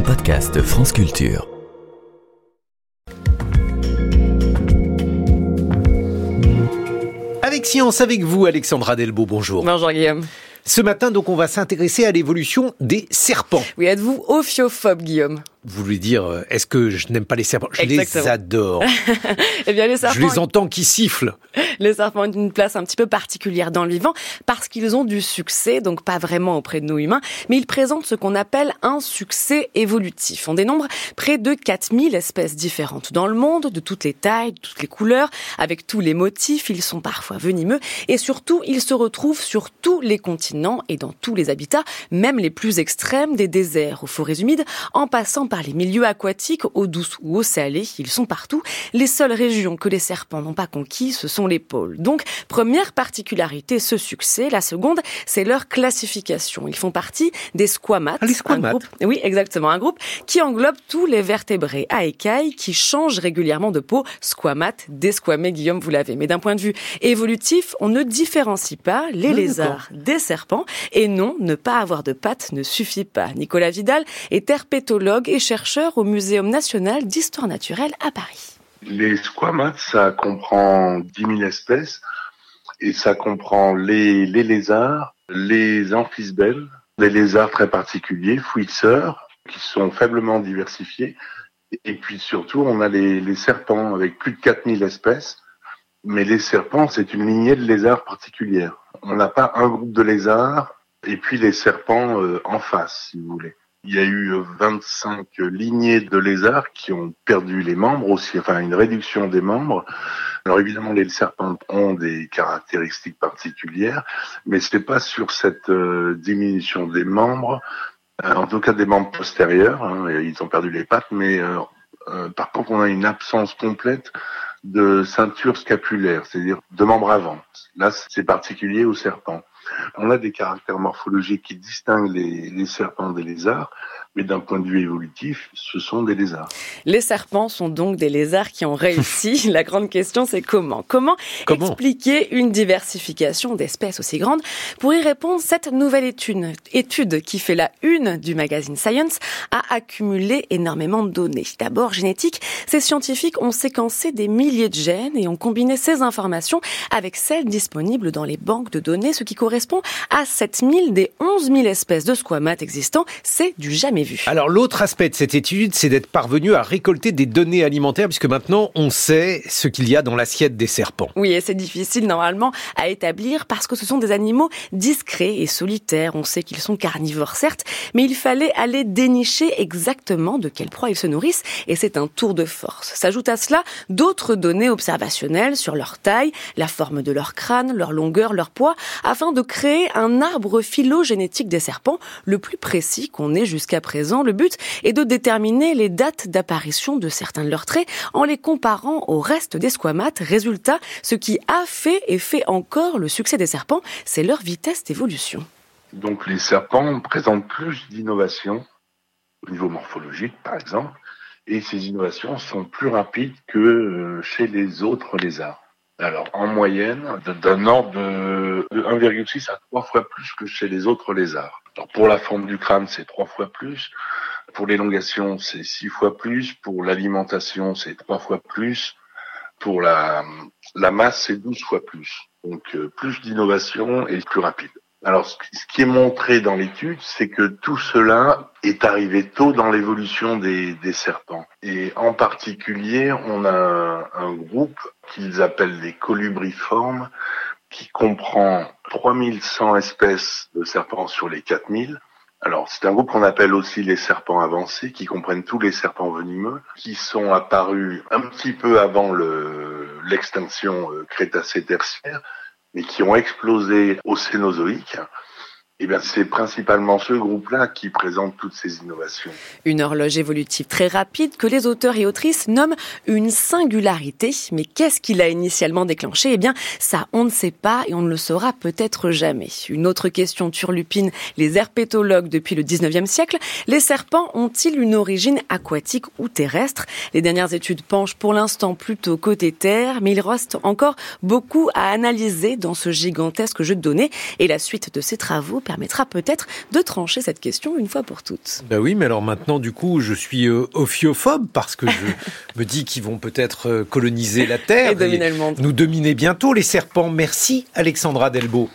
un podcast France Culture. Avec Science, avec vous, Alexandra Delbo, bonjour. Bonjour Guillaume. Ce matin, donc, on va s'intéresser à l'évolution des serpents. Oui, êtes-vous ophiophobe, Guillaume? Vous voulez dire, euh, est-ce que je n'aime pas les serpents? Je les adore. eh bien, les serpents. Je les entends qui sifflent. Les serpents ont une place un petit peu particulière dans le vivant parce qu'ils ont du succès, donc pas vraiment auprès de nous humains, mais ils présentent ce qu'on appelle un succès évolutif. On dénombre près de 4000 espèces différentes dans le monde, de toutes les tailles, de toutes les couleurs, avec tous les motifs. Ils sont parfois venimeux et surtout, ils se retrouvent sur tous les continents et dans tous les habitats, même les plus extrêmes, des déserts aux forêts humides, en passant par les milieux aquatiques, eau douce ou eau salée, ils sont partout. Les seules régions que les serpents n'ont pas conquis, ce sont les pôles. Donc, première particularité, ce succès. La seconde, c'est leur classification. Ils font partie des squamates. Ah, les squamates. groupe, oui, exactement. Un groupe qui englobe tous les vertébrés à écailles qui changent régulièrement de peau. Squamates, desquamés, Guillaume, vous l'avez. Mais d'un point de vue évolutif, on ne différencie pas les lézards des serpents. Et non, ne pas avoir de pattes ne suffit pas. Nicolas Vidal est herpétologue et chercheur au Muséum national d'histoire naturelle à Paris. Les squamates, ça comprend 10 000 espèces et ça comprend les, les lézards, les amphisbelles, des lézards très particuliers, fouisseurs, qui sont faiblement diversifiés. Et puis surtout, on a les, les serpents avec plus de 4000 espèces. Mais les serpents, c'est une lignée de lézards particulière. On n'a pas un groupe de lézards et puis les serpents euh, en face, si vous voulez. Il y a eu 25 lignées de lézards qui ont perdu les membres aussi, enfin une réduction des membres. Alors évidemment, les serpents ont des caractéristiques particulières, mais ce n'est pas sur cette euh, diminution des membres, euh, en tout cas des membres postérieurs. Hein, ils ont perdu les pattes, mais euh, par contre, on a une absence complète de ceinture scapulaire, c'est-à-dire de membres avant. Là, c'est particulier aux serpents. On a des caractères morphologiques qui distinguent les, serpents des lézards, mais d'un point de vue évolutif, ce sont des lézards. Les serpents sont donc des lézards qui ont réussi. La grande question, c'est comment? Comment, expliquer une diversification d'espèces aussi grande Pour y répondre, cette nouvelle étude, étude qui fait la une du magazine Science a accumulé énormément de données. D'abord génétiques, ces scientifiques ont séquencé des milliers de gènes et ont combiné ces informations avec celles disponibles dans les banques de données, ce qui correspond à 7000 des 11 000 espèces de squamates existants. C'est du jamais alors l'autre aspect de cette étude, c'est d'être parvenu à récolter des données alimentaires, puisque maintenant on sait ce qu'il y a dans l'assiette des serpents. Oui, et c'est difficile normalement à établir parce que ce sont des animaux discrets et solitaires. On sait qu'ils sont carnivores certes, mais il fallait aller dénicher exactement de quelle proie ils se nourrissent, et c'est un tour de force. S'ajoutent à cela d'autres données observationnelles sur leur taille, la forme de leur crâne, leur longueur, leur poids, afin de créer un arbre phylogénétique des serpents le plus précis qu'on ait jusqu'à présent Le but est de déterminer les dates d'apparition de certains de leurs traits en les comparant au reste des squamates. Résultat, ce qui a fait et fait encore le succès des serpents, c'est leur vitesse d'évolution. Donc les serpents présentent plus d'innovations au niveau morphologique, par exemple, et ces innovations sont plus rapides que euh, chez les autres lézards. Alors, en moyenne, d'un ordre de 1,6 à 3 fois plus que chez les autres lézards. Alors, pour la forme du crâne, c'est 3 fois plus. Pour l'élongation, c'est 6 fois plus. Pour l'alimentation, c'est 3 fois plus. Pour la, la masse, c'est 12 fois plus. Donc, euh, plus d'innovation et plus rapide. Alors, ce qui est montré dans l'étude, c'est que tout cela est arrivé tôt dans l'évolution des, serpents. Et en particulier, on a un groupe qu'ils appellent les colubriformes, qui comprend 3100 espèces de serpents sur les 4000. Alors, c'est un groupe qu'on appelle aussi les serpents avancés, qui comprennent tous les serpents venimeux, qui sont apparus un petit peu avant l'extinction euh, crétacé-tertiaire, mais qui ont explosé au Cénozoïque eh bien, c'est principalement ce groupe-là qui présente toutes ces innovations. Une horloge évolutive très rapide que les auteurs et autrices nomment une singularité. Mais qu'est-ce qui l'a initialement déclenché Eh bien, ça, on ne sait pas et on ne le saura peut-être jamais. Une autre question turlupine les herpétologues depuis le 19e siècle. Les serpents ont-ils une origine aquatique ou terrestre? Les dernières études penchent pour l'instant plutôt côté terre, mais il reste encore beaucoup à analyser dans ce gigantesque jeu de données. Et la suite de ces travaux permettra peut-être de trancher cette question une fois pour toutes. Ben oui, mais alors maintenant, du coup, je suis euh, ophiophobe parce que je me dis qu'ils vont peut-être euh, coloniser la Terre et dominer le monde. Nous dominer bientôt les serpents. Merci Alexandra Delbo.